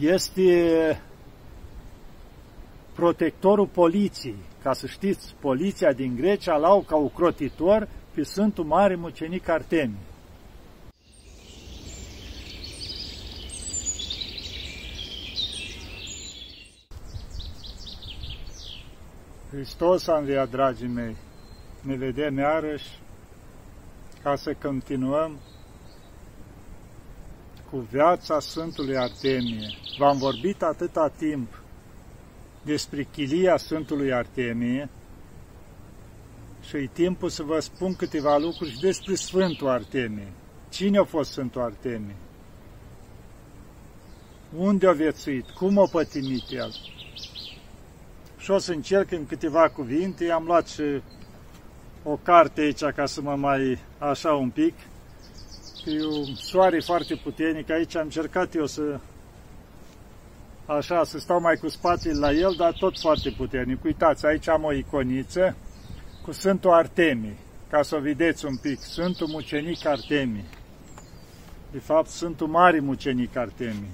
este protectorul poliției. Ca să știți, poliția din Grecia l-au ca ocrotitor pe Sfântul Mare Mucenic Artemie. Hristos a înviat, dragii mei. Ne vedem iarăși ca să continuăm cu viața Sfântului Artemie. V-am vorbit atâta timp despre chilia Sfântului Artemie și e timpul să vă spun câteva lucruri și despre Sfântul Artemie. Cine a fost Sfântul Artemie? Unde a viețuit? Cum a pătimit el? Și o să încerc în câteva cuvinte. Am luat și o carte aici ca să mă mai așa un pic. E un soare foarte puternic. Aici am încercat eu să așa, să stau mai cu spatele la el, dar tot foarte puternic. Uitați, aici am o iconiță cu Sfântul Artemie, ca să o vedeți un pic. Sfântul Mucenic Artemie. De fapt, Sfântul Mare Mucenic Artemie.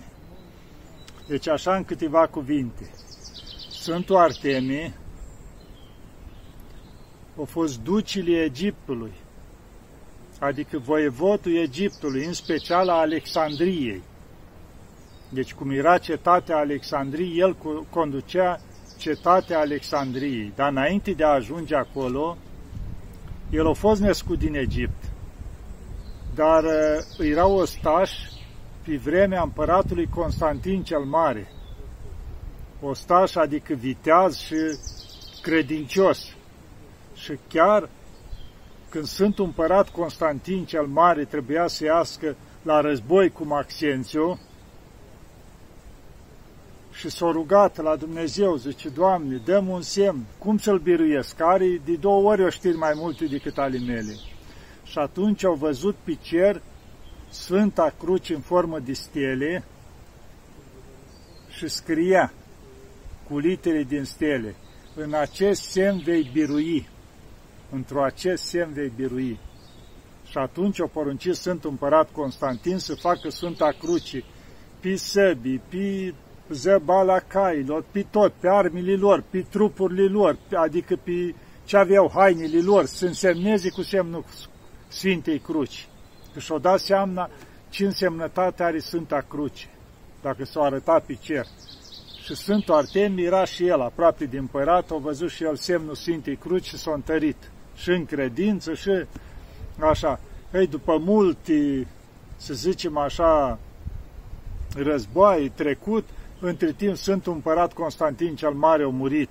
Deci așa în câteva cuvinte. Sfântul Artemie a fost ducile Egiptului, adică voievotul Egiptului, în special a Alexandriei. Deci cum era cetatea Alexandriei, el conducea cetatea Alexandriei. Dar înainte de a ajunge acolo, el a fost născut din Egipt, dar uh, era ostaș pe vremea împăratului Constantin cel Mare ostaș, adică viteaz și credincios. Și chiar când sunt împărat Constantin cel Mare trebuia să iască la război cu Maxențiu și s-a rugat la Dumnezeu, zice, Doamne, dăm un semn, cum să-l biruiesc? Are de două ori o știri mai multe decât ale mele. Și atunci au văzut pe cer Sfânta Cruce în formă de stele și scria cu litere din stele. În acest semn vei birui. Într-o acest semn vei birui. Și atunci o porunci Sfânt Împărat Constantin să facă Sfânta Cruce pe săbii, pe zăbala cailor, pe tot, pe armile lor, pe trupurile lor, adică pe ce aveau hainele lor, să însemneze cu semnul Sfintei Cruci. Că și-o dat seamna ce însemnătate are Sfânta Cruce, dacă s-o arătat pe cer și Sfântul Artemie era și el aproape de împărat, a văzut și el semnul Sfintei Cruci și s-a întărit și în credință și așa. Ei, după multe, să zicem așa, război trecut, între timp Sfântul Împărat Constantin cel Mare a murit,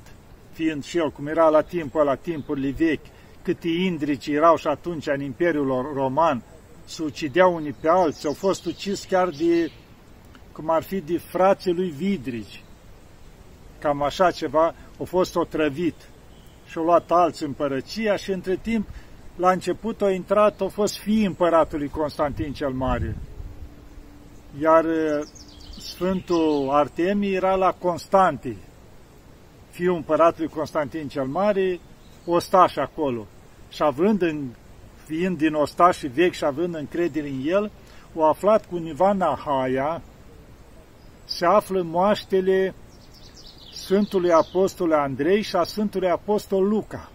fiind și el, cum era la timpul la timpurile vechi, câte indrici erau și atunci în Imperiul Roman, se ucideau unii pe alții, au fost ucis chiar de, cum ar fi de frații lui Vidrici, cam așa ceva, a fost otrăvit și-a luat alți împărăția și între timp, la început a intrat, a fost fiii împăratului Constantin cel Mare. Iar Sfântul Artemie era la Constanti, fiul împăratului Constantin cel Mare, ostaș acolo. Și având în, fiind din ostașii vechi și având încredere în el, o aflat cu Nivana Haia, se află moaștele Sfântului Apostol Andrei și a Sfântului Apostol Luca,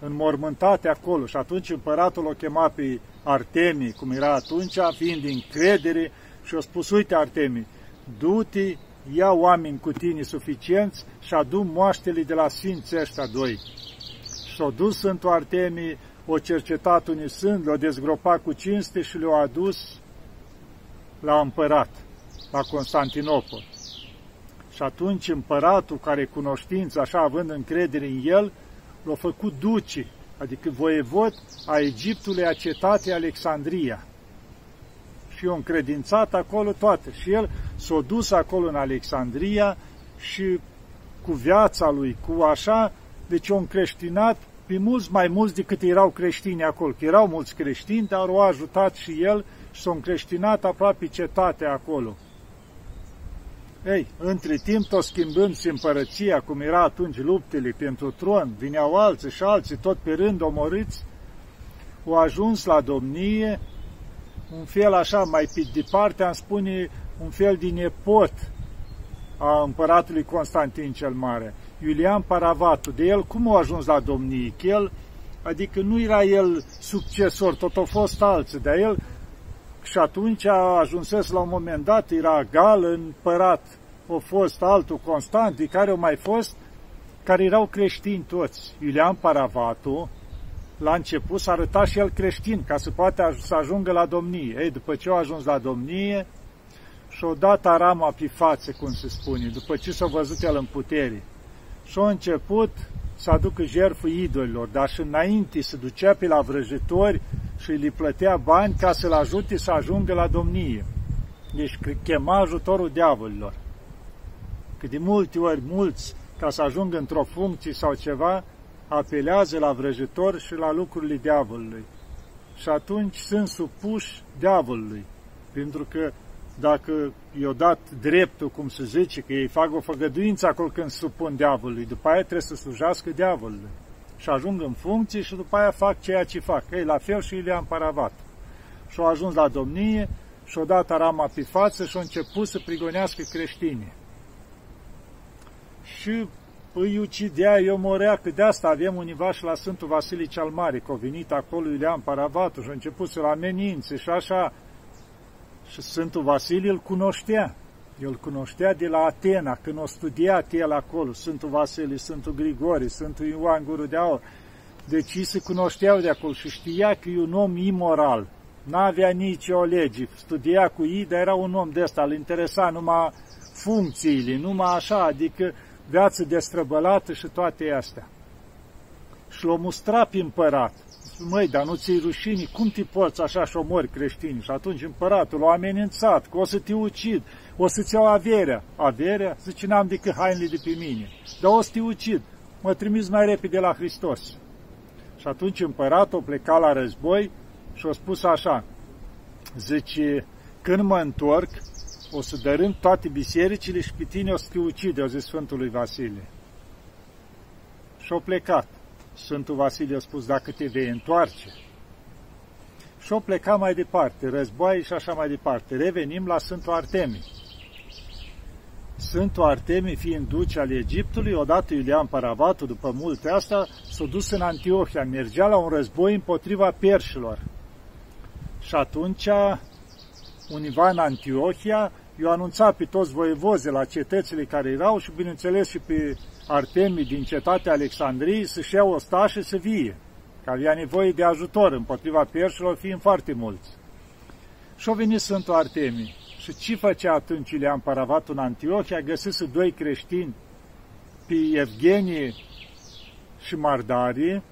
înmormântate acolo. Și atunci împăratul o chema pe Artemie, cum era atunci, fiind din credere, și a spus, uite Artemie, du-te, ia oameni cu tine suficienți și adu moaștele de la Sfinții ăștia doi. Și s-a dus Sfântul Artemie, o cercetat unii sânt, le-a dezgropat cu cinste și le-a adus la împărat, la Constantinopol. Și atunci împăratul, care cunoștință, așa având încredere în el, l-a făcut duce, adică voievod a Egiptului, a cetatei Alexandria. Și a încredințat acolo toate. Și el s-a dus acolo în Alexandria și cu viața lui, cu așa, deci a încreștinat pe mulți mai mulți decât erau creștini acolo. Că erau mulți creștini, dar au ajutat și el și s-a încreștinat aproape cetatea acolo. Ei, între timp, tot schimbându-se împărăția, cum era atunci luptele pentru tron, vineau alții și alții, tot pe rând omorâți, au ajuns la domnie, un fel așa, mai pe departe, am spune, un fel din nepot a împăratului Constantin cel Mare, Iulian Paravatu. De el cum a ajuns la domnie? Că el, adică nu era el succesor, tot au fost alții, dar el și atunci a ajuns la un moment dat, era gal împărat, a fost altul Constantin, care au mai fost, care erau creștini toți. Iulian Paravatu, la început s-a arătat și el creștin, ca să poate să ajungă la domnie. Ei, după ce a ajuns la domnie, și-a dat arama pe față, cum se spune, după ce s-a văzut el în putere. Și a început să aducă jertfă idolilor, dar și înainte se ducea pe la vrăjitori și îi plătea bani ca să-l ajute să ajungă la domnie. Deci chema ajutorul diavolilor. Că de multe ori mulți, ca să ajungă într-o funcție sau ceva, apelează la vrăjitor și la lucrurile diavolului. Și atunci sunt supuși diavolului, pentru că dacă i-o dat dreptul, cum se zice, că ei fac o făgăduință acolo când supun diavolului, după aia trebuie să slujească diavolului. Și ajung în funcție și după aia fac ceea ce fac. Ei, la fel și Iulian Paravat. Și au ajuns la domnie și au dat arama pe față și au început să prigonească creștinii. Și îi ucidea, eu morea, că de asta avem univa și la Sfântul Vasile cel Mare, că a venit acolo Iulian Paravatu și a început să-l amenințe și așa, și Sfântul Vasile îl cunoștea. El cunoștea de la Atena, când o studiat el acolo, Sfântul Vasile, Sfântul Grigori, Sfântul Ioan Guru de Aur. Deci ei se cunoșteau de acolo și știa că e un om imoral. N-avea nicio lege. Studia cu ei, dar era un om de ăsta, îl interesa numai funcțiile, numai așa, adică viață destrăbălată și toate astea. Și l-a mustrat pe împărat măi, dar nu ți-i rușini, cum te poți așa și omori creștini? Și atunci împăratul l-a amenințat că o să te ucid, o să-ți iau averea. Averea? Zice, n-am decât hainele de pe mine. Dar o să te ucid, mă trimis mai repede la Hristos. Și atunci împăratul pleca la război și a spus așa, zice, când mă întorc, o să dărâm toate bisericile și pe tine o să te ucide, au zis Sfântului Vasile. Și au plecat. Sfântul Vasile a spus, dacă te vei întoarce. Și o pleca mai departe, război și așa mai departe. Revenim la Sfântul Artemii. Sfântul Artemii, fiind duce al Egiptului, odată Iulian Paravatu, după multe astea, s-a dus în Antiohia, mergea la un război împotriva perșilor. Și atunci, univa în Antiohia, i-a anunțat pe toți voievozii la cetățile care erau și, bineînțeles, și pe Artemii din cetatea Alexandriei să-și iau ostașe să vie, că avea nevoie de ajutor împotriva perșilor, fiind foarte mulți. Și au venit Sfântul Artemii. Și ce făcea atunci Iulian Paravat în Antiohia? Găsise doi creștini, pe Evgenie și Mardarie,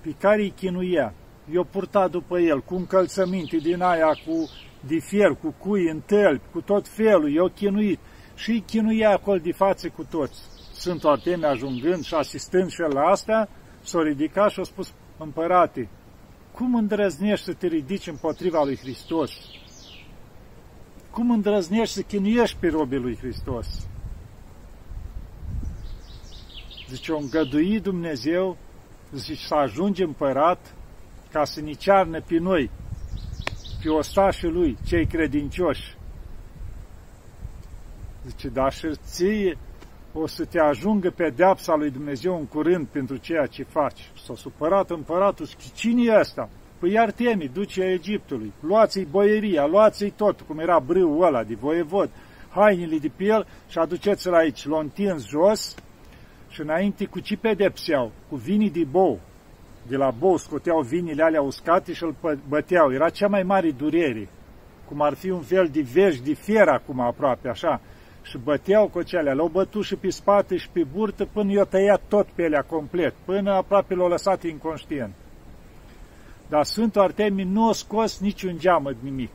pe care îi chinuia. I-o purta după el cu încălțăminte din aia cu de fier, cu cui în tălpi, cu tot felul, i-o chinuit și îi chinuia acolo de față cu toți. Sfântul Artemie ajungând și asistând și el la asta, s-a ridicat și a spus, împărate, cum îndrăznești să te ridici împotriva lui Hristos? Cum îndrăznești să chinuiești pe robii lui Hristos? Zice, o îngădui Dumnezeu, zice, să ajunge împărat ca să ne cearnă pe noi, pe ostașii lui, cei credincioși. Zice, dar și ție o să te ajungă pedeapsa lui Dumnezeu în curând pentru ceea ce faci. S-a supărat împăratul, cine e ăsta? Păi Artemi, duce Egiptului, luați-i boieria, luați-i tot, cum era brâul ăla de voievod, hainele de pe el și aduceți-l aici. L-au întins jos și înainte cu ce pedepseau? Cu vinii de bou. De la bou scoteau vinile alea uscate și îl băteau. Era cea mai mare durere, cum ar fi un fel de vej de fier acum aproape, așa și băteau cu cele, l-au bătut și pe spate și pe burtă până i-a tăiat tot pelea complet, până aproape l-au lăsat inconștient. Dar Sfântul Artemii nu a scos niciun geamă nimic.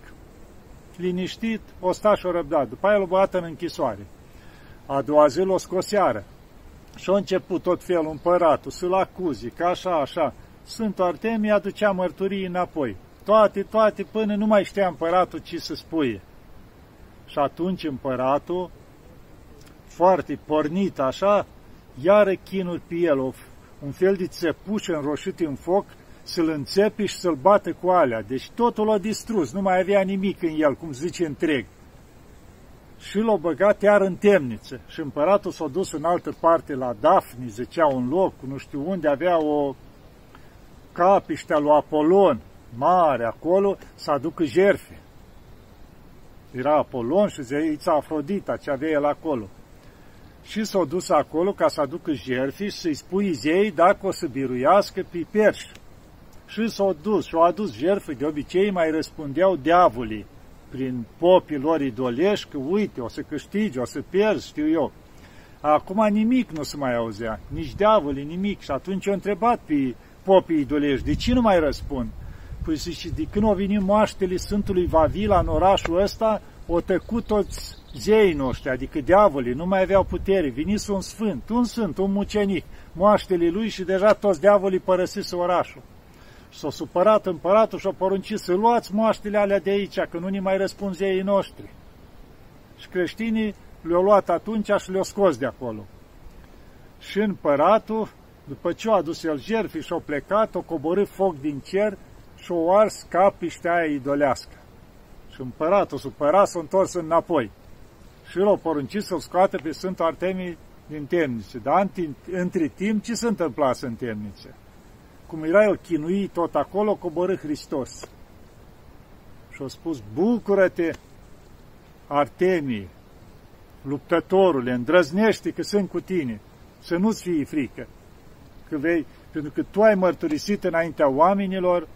Liniștit, o sta și o răbdat. După aia l-a băgat în închisoare. A doua zi l-a scos iară. Și a început tot felul împăratul să-l acuzi, ca așa, așa. Sfântul Artemii aducea mărturii înapoi. Toate, toate, până nu mai știa împăratul ce să spuie. Și atunci împăratul, foarte pornit așa, iară chinul pe el, un fel de țepuș înroșit în foc, să-l înțepe și să-l bată cu alea. Deci totul a distrus, nu mai avea nimic în el, cum zice întreg. Și l-a băgat iar în temniță. Și împăratul s-a dus în altă parte la Dafni, zicea un loc, nu știu unde, avea o capiște lui Apolon mare acolo, să aducă jerfe. Era Apolon și zeița Afrodita, ce avea el acolo. Și s-a dus acolo ca să aducă jerfi și să-i spui zei dacă o să biruiască pe perși. Și s-a dus și au adus jertfe, de obicei mai răspundeau diavolii prin popii lor idolești că uite, o să câștigi, o să pierzi, știu eu. Acum nimic nu se mai auzea, nici diavolii, nimic. Și atunci au întrebat pe popii idolești, de ce nu mai răspund? Păi zice, de când au venit moaștele Sfântului Vavila în orașul ăsta, o tăcut toți zeii noștri, adică diavolii, nu mai aveau putere. Veniți un sfânt, un sfânt, un mucenic, moaștele lui și deja toți diavolii părăsise orașul. S-a supărat împăratul și a poruncit să luați moaștele alea de aici, că nu ni mai răspund zeii noștri. Și creștinii le-au luat atunci și le-au scos de acolo. Și împăratul, după ce a adus el jertfi și a plecat, o coborât foc din cer și o ars capiștea aia idolească. Și împăratul supărat s-a întors înapoi. Și el a poruncit să-l scoată pe Sfântul Artemii din temnice. Dar între timp, ce se întâmpla în temnice? Cum era el chinuit tot acolo, coborâ Hristos. Și a spus, bucură-te, Artemie, luptătorule, îndrăznește că sunt cu tine, să nu-ți fie frică. Că vei, pentru că tu ai mărturisit înaintea oamenilor,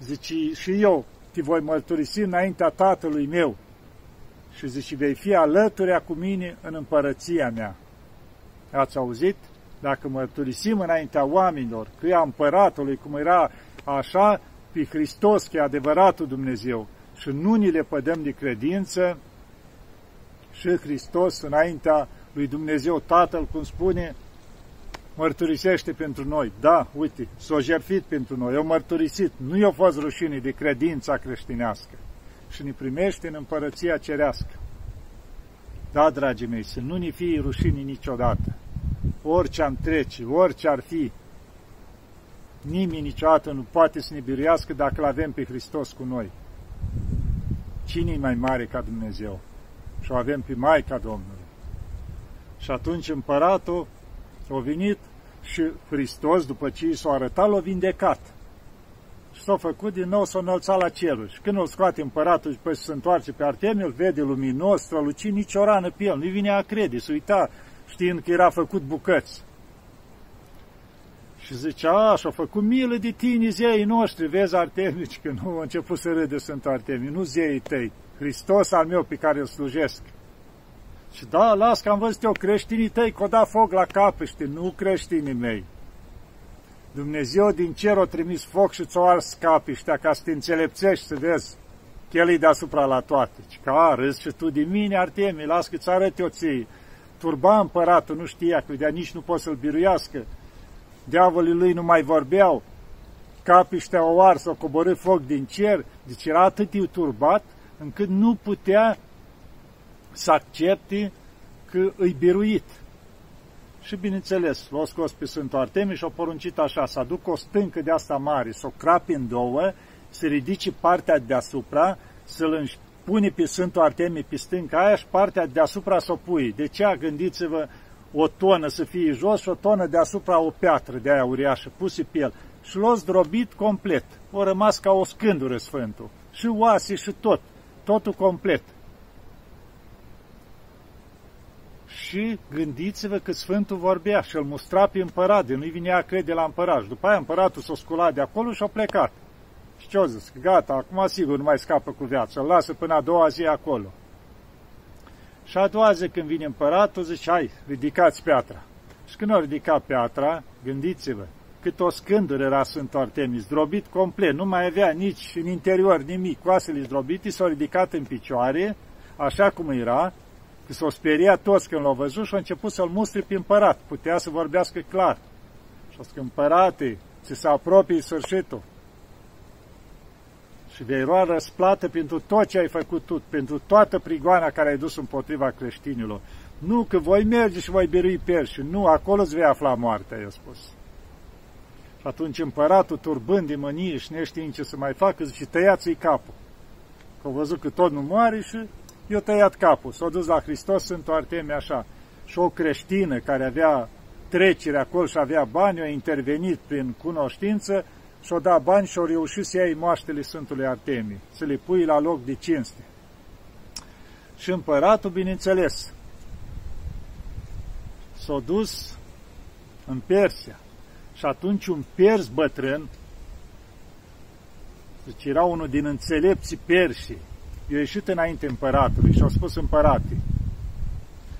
zici, și eu te voi mărturisi înaintea tatălui meu. Și zici, vei fi alăturea cu mine în împărăția mea. Ați auzit? Dacă mărturisim înaintea oamenilor că e împăratului, cum era așa, pe Hristos, că e adevăratul Dumnezeu, și nu ni le pădăm de credință, și Hristos înaintea lui Dumnezeu Tatăl, cum spune, mărturisește pentru noi. Da, uite, s-a jertfit pentru noi, eu mărturisit, nu i-a fost rușine de credința creștinească și ne primește în împărăția cerească. Da, dragii mei, să nu ne fie rușine niciodată orice am trece, orice ar fi, nimeni niciodată nu poate să ne biruiască dacă îl avem pe Hristos cu noi. Cine e mai mare ca Dumnezeu? Și o avem pe Maica Domnului. Și atunci împăratul a venit și Hristos, după ce i s-a arătat, l-a vindecat. Și s-a făcut din nou, s-a înălțat la cerul. Și când îl scoate împăratul și păi se întoarce pe Artemie, îl vede luminos, strălucit, nici o rană pe el. Nu-i vine a crede, să uita știind că era făcut bucăți. Și zicea, și-a făcut milă de tine, zeii noștri, vezi Artemici, că nu a început să râde sunt Artemii, nu zeii tăi, Hristos al meu pe care îl slujesc. Și da, las că am văzut eu creștinii tăi că o da foc la capește, nu creștinii mei. Dumnezeu din cer a trimis foc și ți-o ars capiștea ca să te înțelepțești, să vezi că El e deasupra la toate. Și că, râzi și tu de mine, Artemii, las că ți arăt eu ție turba împăratul, nu știa că de nici nu poate să-l biruiască. Diavolii lui nu mai vorbeau, capiștea o ars, o coborât foc din cer, deci era atât de turbat încât nu putea să accepte că îi biruit. Și bineînțeles, l-a scos pe Sfântul Artemie și a poruncit așa, să aducă o stâncă de asta mare, să o crape în două, să ridice partea deasupra, să-l pune pe Sfântul Artemie pe stânca aia și partea deasupra să o pui. De ce gândiți-vă o tonă să fie jos și o tonă deasupra o piatră de aia uriașă, puse pe el. Și l-a zdrobit complet. O rămas ca o scândură Sfântul. Și oase și tot. Totul complet. Și gândiți-vă că Sfântul vorbea și îl mustra pe împărat, de nu-i vinea crede la împărat. Și după aia împăratul s-a sculat de acolo și a plecat. Și ce-o zis? Gata, acum sigur nu mai scapă cu viața, îl lasă până a doua zi acolo. Și a doua zi când vine împăratul, zice, hai, ridicați piatra. Și când au ridicat piatra, gândiți-vă, cât o scândură era Sfântul Artemis, zdrobit complet, nu mai avea nici în interior nimic, coasele zdrobite, s-au ridicat în picioare, așa cum era, că s-au speriat toți când l-au văzut și au început să-l mustre pe împărat, putea să vorbească clar. Și au zis, împărate, ți se apropie sfârșitul, și vei lua răsplată pentru tot ce ai făcut tu, pentru toată prigoana care ai dus împotriva creștinilor. Nu că voi merge și voi birui perși, nu, acolo îți vei afla moartea, i-a spus. Și atunci împăratul, turbând de mânie și neștiind ce să mai facă, zice, tăiați-i capul. Că au văzut că tot nu moare și i-a tăiat capul, s-a dus la Hristos, sunt Artemie așa. Și o creștină care avea trecere acolo și avea bani, a intervenit prin cunoștință și-o dat bani și-o reușit să iei moaștele Sfântului Artemie, să le pui la loc de cinste. Și împăratul, bineînțeles, s-a dus în Persia. Și atunci un pers bătrân, deci era unul din înțelepții persii, i-a ieșit înainte împăratului și a spus împărate,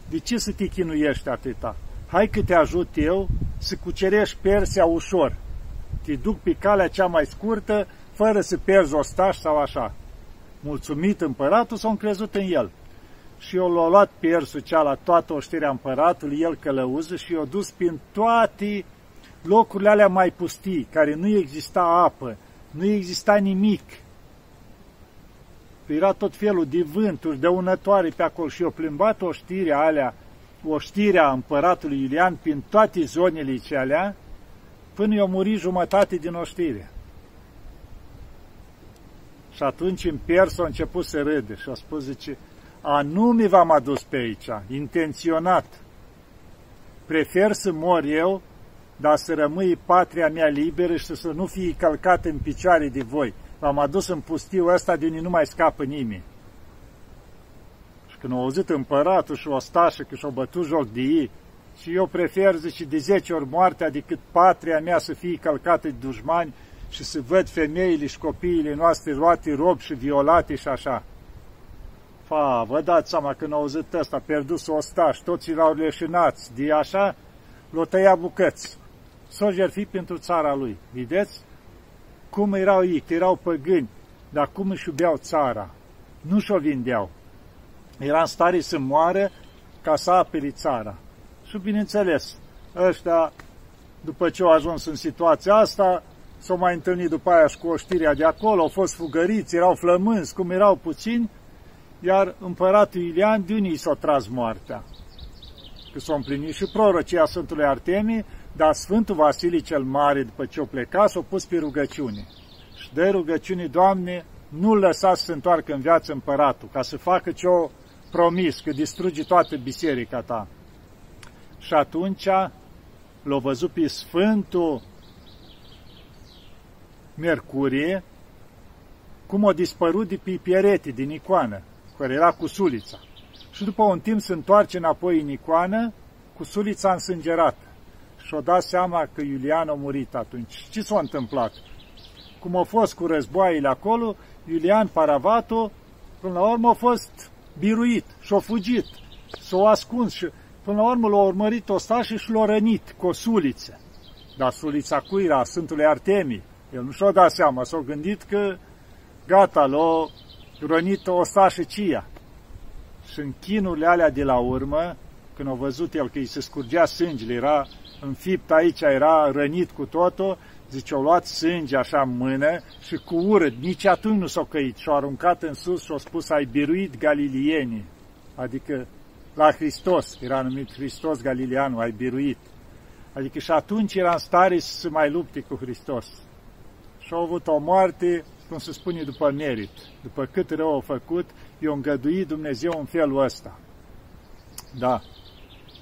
de ce să te chinuiești atâta? Hai că te ajut eu să cucerești Persia ușor. Te duc pe calea cea mai scurtă, fără să pierzi ostaș sau așa. Mulțumit împăratul, s-a încrezut în el și eu l-a luat persul cea la toată oștirea împăratului, el călăuză și i-a dus prin toate locurile alea mai pustii, care nu exista apă, nu exista nimic. Era tot felul de vânturi, de unătoare pe acolo și eu plimbat oștirea alea, oștirea împăratului Iulian prin toate zonele ce alea, până i-a murit jumătate din oștire. Și atunci în pers a început să râde și a spus, zice, anume v-am adus pe aici, intenționat. Prefer să mor eu, dar să rămâi patria mea liberă și să nu fie călcat în picioare de voi. V-am adus în pustiu ăsta de unde nu mai scapă nimeni. Și când au auzit împăratul și ostașă că și-au bătut joc de ei, și eu prefer, zice, de zece ori moartea decât patria mea să fie călcată de dușmani și să văd femeile și copiile noastre luate rob și violate și așa. Fa, vă dați seama când au auzit ăsta, pierdut ostaș, toți erau leșinați, de așa, l-o tăia bucăți. S-o jertfi pentru țara lui. Vedeți? Cum erau ei, că erau păgâni, dar cum își iubeau țara. Nu și-o vindeau. Era în stare să moară ca să apere țara. Și bineînțeles, ăștia, după ce au ajuns în situația asta, s-au mai întâlnit după aia și cu oștirea de acolo, au fost fugăriți, erau flămânzi, cum erau puțini, iar împăratul Ilian de unii s-a tras moartea. Că s-a împlinit și prorocia Sfântului Artemie, dar Sfântul Vasile cel Mare, după ce o pleca, s-a pus pe rugăciune. Și de rugăciune, Doamne, nu lăsa să se întoarcă în viață împăratul, ca să facă ce-o promis, că distruge toată biserica ta. Și atunci l-a văzut pe Sfântul Mercurie, cum a dispărut de pe pierete din icoană care era cu sulița. Și după un timp se întoarce înapoi în icoană cu sulița însângerată. Și-o dat seama că Iulian a murit atunci. Ce s-a întâmplat? Cum a fost cu războaiele acolo, Iulian Paravato, până la urmă a fost biruit și a fugit, s-a ascuns și până la urmă l-a urmărit ostașii și l-a rănit cu o suliță. Dar sulița cui era? Sfântului Artemii. El nu și-a dat seama, s-a gândit că gata, l-a rănit o cia. Și în chinurile alea de la urmă, când au văzut el că îi se scurgea sângele, era înfipt aici, era rănit cu totul, zice, au luat sânge așa în mână și cu urât, nici atunci nu s-au căit și-au aruncat în sus și au spus, ai biruit galilienii, adică la Hristos, era numit Hristos Galileanul, ai biruit. Adică și atunci era în stare să se mai lupte cu Hristos. Și au avut o moarte cum se spune, după merit, după cât rău au făcut, i-a îngăduit Dumnezeu în felul ăsta. Da.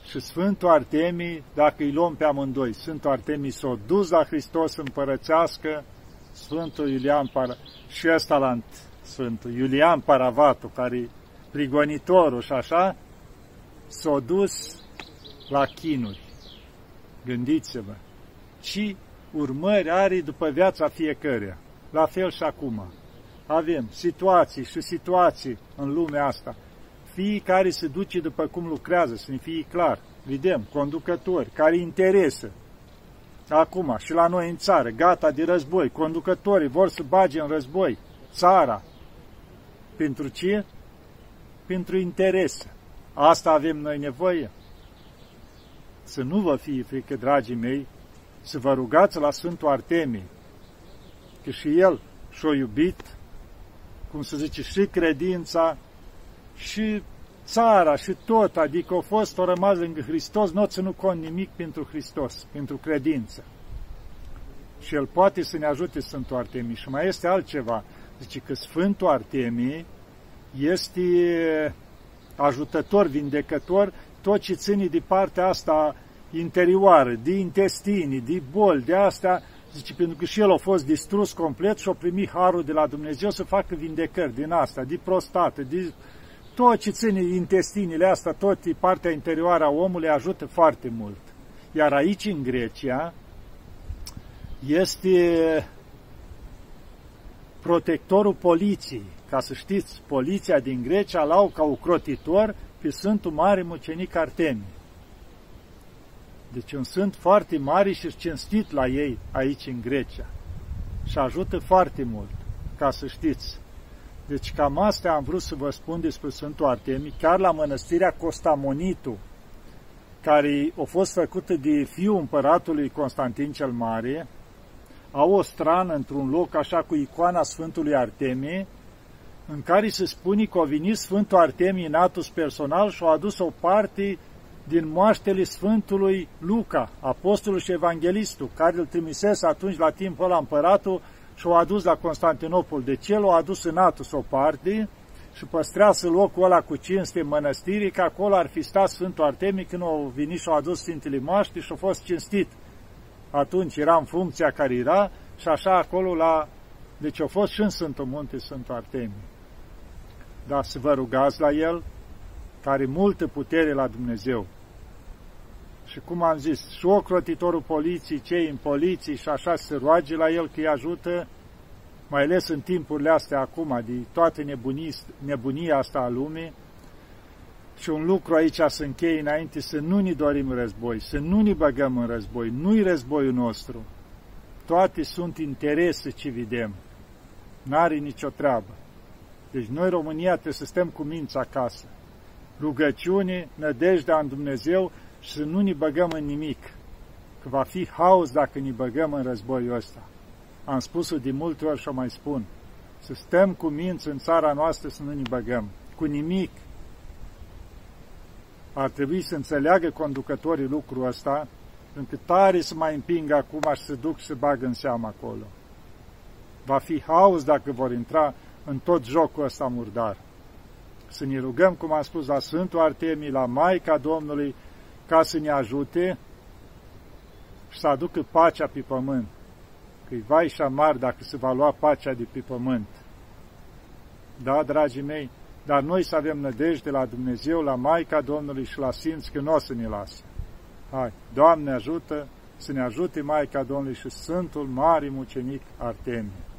Și Sfântul Artemii, dacă îi luăm pe amândoi, Sfântul Artemii s-a dus la Hristos împărățească, Sfântul Iulian Par... și ăsta la Sfântul Iulian Paravatu, care prigonitorul și așa, s-a dus la chinuri. Gândiți-vă, ce urmări are după viața fiecăruia. La fel și acum. Avem situații și situații în lumea asta. Fiecare se duce după cum lucrează, să ne fie clar. Vedem conducători care interesă. Acum, și la noi în țară, gata de război, conducătorii vor să bage în război țara. Pentru ce? Pentru interes. Asta avem noi nevoie. Să nu vă fie frică, dragii mei, să vă rugați la Sfântul Artemie, că și el și-a iubit, cum se zice, și credința, și țara, și tot, adică a fost, o rămas lângă Hristos, nu ținut cont nimic pentru Hristos, pentru credință. Și el poate să ne ajute Sfântul Artemie. Și mai este altceva, zice că Sfântul Artemie este ajutător, vindecător, tot ce ține de partea asta interioară, de intestini, de boli, de astea, zice, pentru că și el a fost distrus complet și a primit harul de la Dumnezeu să facă vindecări din asta, de prostată, de tot ce ține intestinile astea, tot partea interioară a omului ajută foarte mult. Iar aici, în Grecia, este protectorul poliției. Ca să știți, poliția din Grecia l-au ca ocrotitor pe Sfântul Mare Mucenic Artemie. Deci un sfânt foarte mare și cinstit la ei aici în Grecia. Și ajută foarte mult, ca să știți. Deci cam astea am vrut să vă spun despre Sfântul Artemie, chiar la mănăstirea Costamonitu, care a fost făcută de fiul împăratului Constantin cel Mare, au o strană într-un loc așa cu icoana Sfântului Artemie, în care se spune că a venit Sfântul Artemie în atus personal și a adus o parte din moaștele Sfântului Luca, apostolul și evanghelistul, care îl trimisese atunci la timpul ăla împăratul și o adus la Constantinopol. De ce l-a adus în Atus o parte și păstrează locul ăla cu cinste mănăstirii, că acolo ar fi stat Sfântul Artemii când au venit și au adus Sfintele Moaște și a fost cinstit. Atunci era în funcția care era și așa acolo la... Deci a fost și în Sfântul Munte Sfântul Artemii. Dar să vă rugați la el, care multă putere la Dumnezeu. Și cum am zis, și ocrotitorul poliției, cei în poliții și așa se roage la el că îi ajută, mai ales în timpurile astea acum, de toată nebunii, nebunia asta a lumii, și un lucru aici să încheie înainte, să nu ne dorim război, să nu ne băgăm în război, nu-i războiul nostru. Toate sunt interese ce vedem. N-are nicio treabă. Deci noi, România, trebuie să stăm cu mința acasă. Rugăciune, nădejdea în Dumnezeu și să nu ne băgăm în nimic. Că va fi haos dacă ne băgăm în războiul ăsta. Am spus-o de multe ori și o mai spun. Să stăm cu minți în țara noastră să nu ne băgăm. Cu nimic. Ar trebui să înțeleagă conducătorii lucrul ăsta, încât tare să mai împingă acum și să duc și să bagă în seamă acolo. Va fi haos dacă vor intra în tot jocul ăsta murdar. Să ne rugăm, cum am spus, la Sfântul Artemii, la Maica Domnului, ca să ne ajute și să aducă pacea pe pământ. Că-i vai și amar dacă se va lua pacea de pe pământ. Da, dragii mei, dar noi să avem nădejde la Dumnezeu, la Maica Domnului și la Sfinți, că nu o să ne lasă. Hai, Doamne ajută, să ne ajute Maica Domnului și Sfântul Mare Mucenic Artemie.